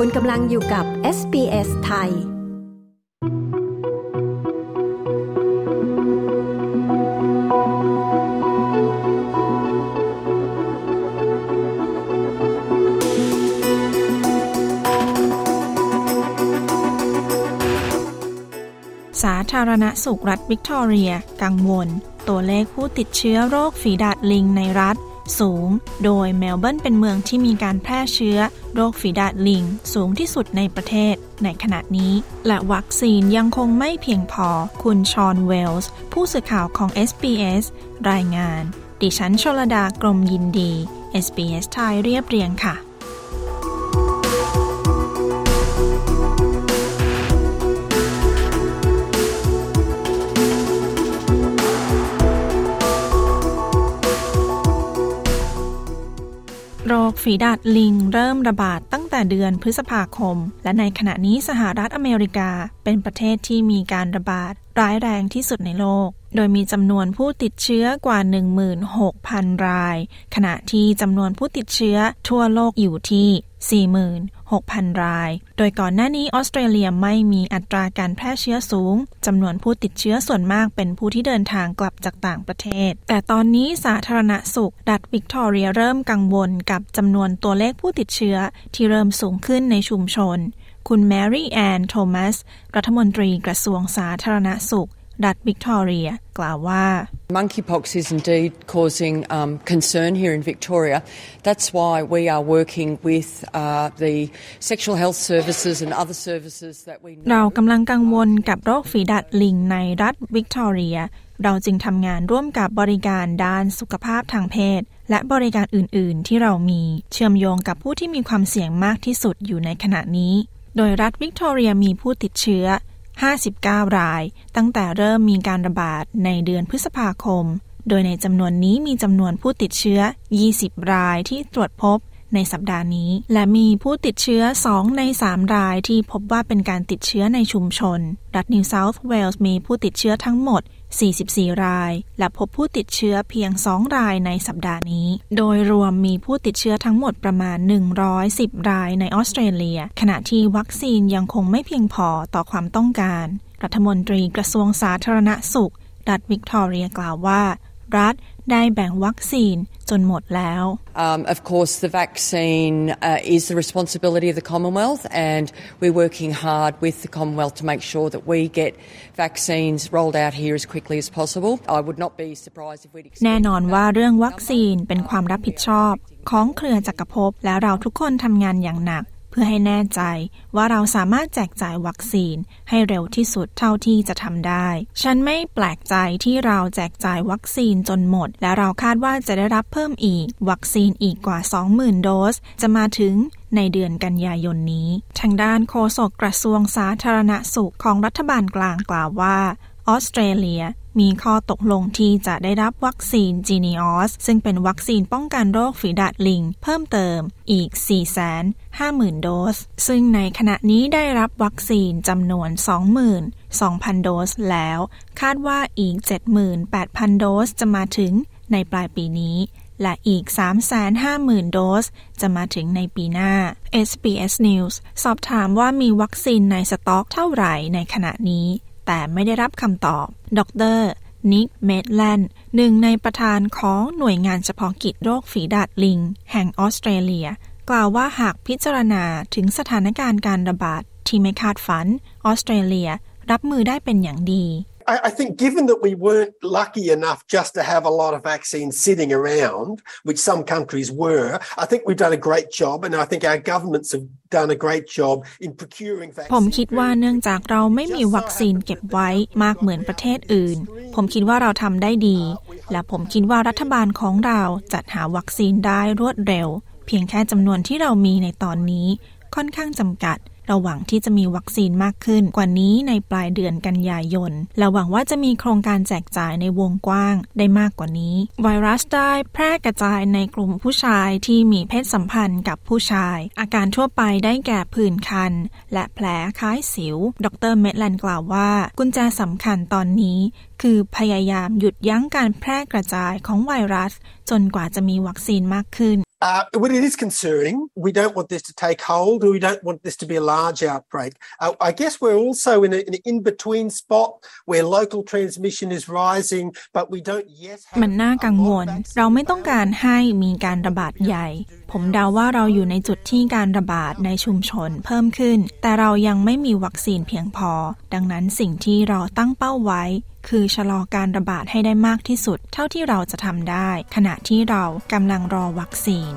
คุณกำลังอยู่กับ SBS ไทย สาธารณสุขรัฐวิกตอเรีย กังวล ตัวเลขผู้ติดเชื้อโรคฝีดาดลิงในรัฐ สูง โดยเมลเบิร์นเป็นเมืองที่มีการแพร่เชื้อ โรคฝีดาดลิง สูงที่สุดในประเทศในขณะนี้ และวัคซีนยังคงไม่เพียงพอ คุณชอนเวลส์ ผู้สื่อข่าวของ SBS รายงาน ดิฉันชลดากรมยินดี SBS ไทยเรียบเรียงค่ะ ฝีดาดลิงเริ่มระบาดตั้งแต่เดือนพฤษภาคม และในขณะนี้สหรัฐอเมริกาเป็นประเทศที่มีการระบาดร้ายแรงที่สุดในโลกโดยมีจำนวนผู้ติดเชื้อกว่า 16,000 ราย ขณะที่จำนวนผู้ติดเชื้อทั่วโลกอยู่ที่ 46,000 ราย โดยก่อนหน้านี้ออสเตรเลียไม่มีอัตราการแพร่เชื้อสูง จำนวนผู้ติดเชื้อส่วนมากเป็นผู้ที่เดินทางกลับจากต่างประเทศ แต่ตอนนี้สาธารณสุขรัฐวิกตอเรียเริ่มกังวลกับจำนวนตัวเลขผู้ติดเชื้อที่เริ่มสูงขึ้นในชุมชนคุณแมรี่แอนโทมัส รัฐมนตรีกระทรวงสาธารณสุข รัฐวิกตอเรีย กล่าวว่า Monkeypox is indeed causing um, concern here in Victoria. That's why we are working with uh, the sexual health services and other services that we เรา know. กำลังกังวลกับโรคฝีดาษลิงในรัฐวิกตอเรีย เราจึงทำงานร่วมกับบริการด้านสุขภาพทางเพศ และบริการอื่น ๆ ที่เรามีเชื่อมโยงกับผู้ที่มีความเสี่ยงมากที่สุดอยู่ในขณะนี้ โดยรัฐวิกตอเรียมีผู้ติดเชื้อ 59 ราย ตั้งแต่เริ่มมีการระบาดในเดือนพฤษภาคม โดยในจำนวนนี้มีจำนวนผู้ติดเชื้อ 20 รายที่ตรวจพบ ในสัปดาห์นี้ และมีผู้ติดเชื้อ 2 ใน 3 รายที่พบว่าเป็นการติดเชื้อในชุมชน รัฐนิวเซาท์เวลส์มีผู้ติดเชื้อทั้งหมด 44 ราย และพบผู้ติดเชื้อเพียง 2 รายในสัปดาห์นี้ โดยรวมมีผู้ติดเชื้อทั้งหมดประมาณ 110 รายในออสเตรเลีย ขณะที่วัคซีนยังคงไม่เพียงพอต่อความต้องการ รัฐมนตรีกระทรวงสาธารณสุข รัฐวิกตอเรียกล่าวว่า รัฐได้แบ่งวัคซีน จนหมดแล้ว Um, of course, the vaccine uh, is the responsibility of the Commonwealth, and we're working hard with the Commonwealth to make sure that we get vaccines rolled out here as quickly as possible. I would not be surprised if we'd แน่นอนว่าเรื่องวัคซีนเป็นความรับผิดชอบ ของเครือจักรภพและเราทุกคนทำงานอย่างหนักเพื่อให้แน่ใจว่าเราสามารถแจกจ่ายวัคซีนให้เร็วที่สุดเท่าที่จะทำได้ ฉันไม่แปลกใจที่เราแจกจ่ายวัคซีนจนหมด และเราคาดว่าจะได้รับเพิ่มอีก วัคซีนอีกกว่า 20,000 โดส จะมาถึงในเดือนกันยายนนี้ ทางด้านโฆษกกระทรวงสาธารณสุขของรัฐบาลกลางกล่าวว่าออสเตรเลีย มีข้อตกลงที่จะได้รับวัคซีนจีนีออสซึ่งเป็นวัคซีนป้องกันโรคฝีดาดลิง เพิ่มเติมอีก450,000 โดส ซึ่งในขณะนี้ได้รับวัคซีนจำนวน 22,000 โดสแล้ว คาดว่าอีก 78,000 โดสจะมาถึงในปลายปีนี้ และอีก 350,000 โดส จะมาถึงในปีหน้า SBS News สอบถามว่ามีวัคซีนในสต็อกเท่าไหร่ในขณะนี้ แต่ไม่ได้รับคำตอบ ดรนิกเมดแลนด์หนึ่งในประธานของหน่วยงานเฉพาะกิจโรคฝีดาดลิง แห่งออสเตรเลีย กล่าวว่าหากพิจารณาถึงสถานการณ์การระบาดที่ไม่คาดฝัน ออสเตรเลียรับมือได้เป็นอย่างดี I, I think given that we weren't lucky enough just to have a lot of vaccines sitting around, which some countries were, I think we've done a great job, and I think our governments have done a great job in procuring vaccines. ผมคิดว่าเนื่องจากเราไม่มีวัคซีนเก็บไว้มากเหมือนประเทศอื่น ผมคิดว่าเราทำได้ดี และผมคิดว่ารัฐบาลของเราจัดหาวัคซีนได้รวดเร็ว เพียงแค่จำนวนที่เรามีในตอนนี้ค่อนข้างจำกัด เราหวังที่จะมีวัคซีนมากขึ้นกว่านี้ในปลายเดือนกันยายนและหวังว่าจะมีโครงการแจกจ่ายในวงกว้างได้มากกว่านี้ ไวรัสได้แพร่กระจายในกลุ่มผู้ชายที่มีเพศสัมพันธ์กับผู้ชาย อาการทั่วไปได้แก่ผื่นคัน และแผลคล้ายสิว ดรเมดแลนกล่าวว่า กุญแจสำคัญตอนนี้คือพยายามหยุดยั้งการแพร่กระจายของไวรัส จนกว่าจะมีวัคซีนมากขึ้น Uh, well, it is concerning. We don't want this to take hold. We don't want this to be a large outbreak. Uh, I guess we're also in, a, in an in-between spot where local transmission is rising, but we don't yet have มันน่ากังวล เราไม่ต้องการให้มีการระบาดใหญ่ ผมเดาว่าเราอยู่ในจุดที่การระบาดในชุมชนเพิ่มขึ้น แต่เรายังไม่มีวัคซีนเพียงพอ ดังนั้นสิ่งที่เราตั้งเป้าไว้ คือชะลอการระบาดให้ได้มากที่สุด เท่าที่เราจะทำได้ ขณะที่เรากำลังรอวัคซีน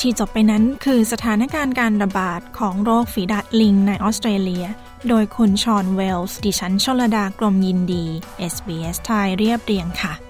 ที่จบไปนั้นคือสถานการณ์การระบาดของโรคฝีดาดลิงในออสเตรเลีย โดยคุณชอนเวลส์ ดิฉันชลดากรมยินดี SBS ไทยเรียบเรียงค่ะ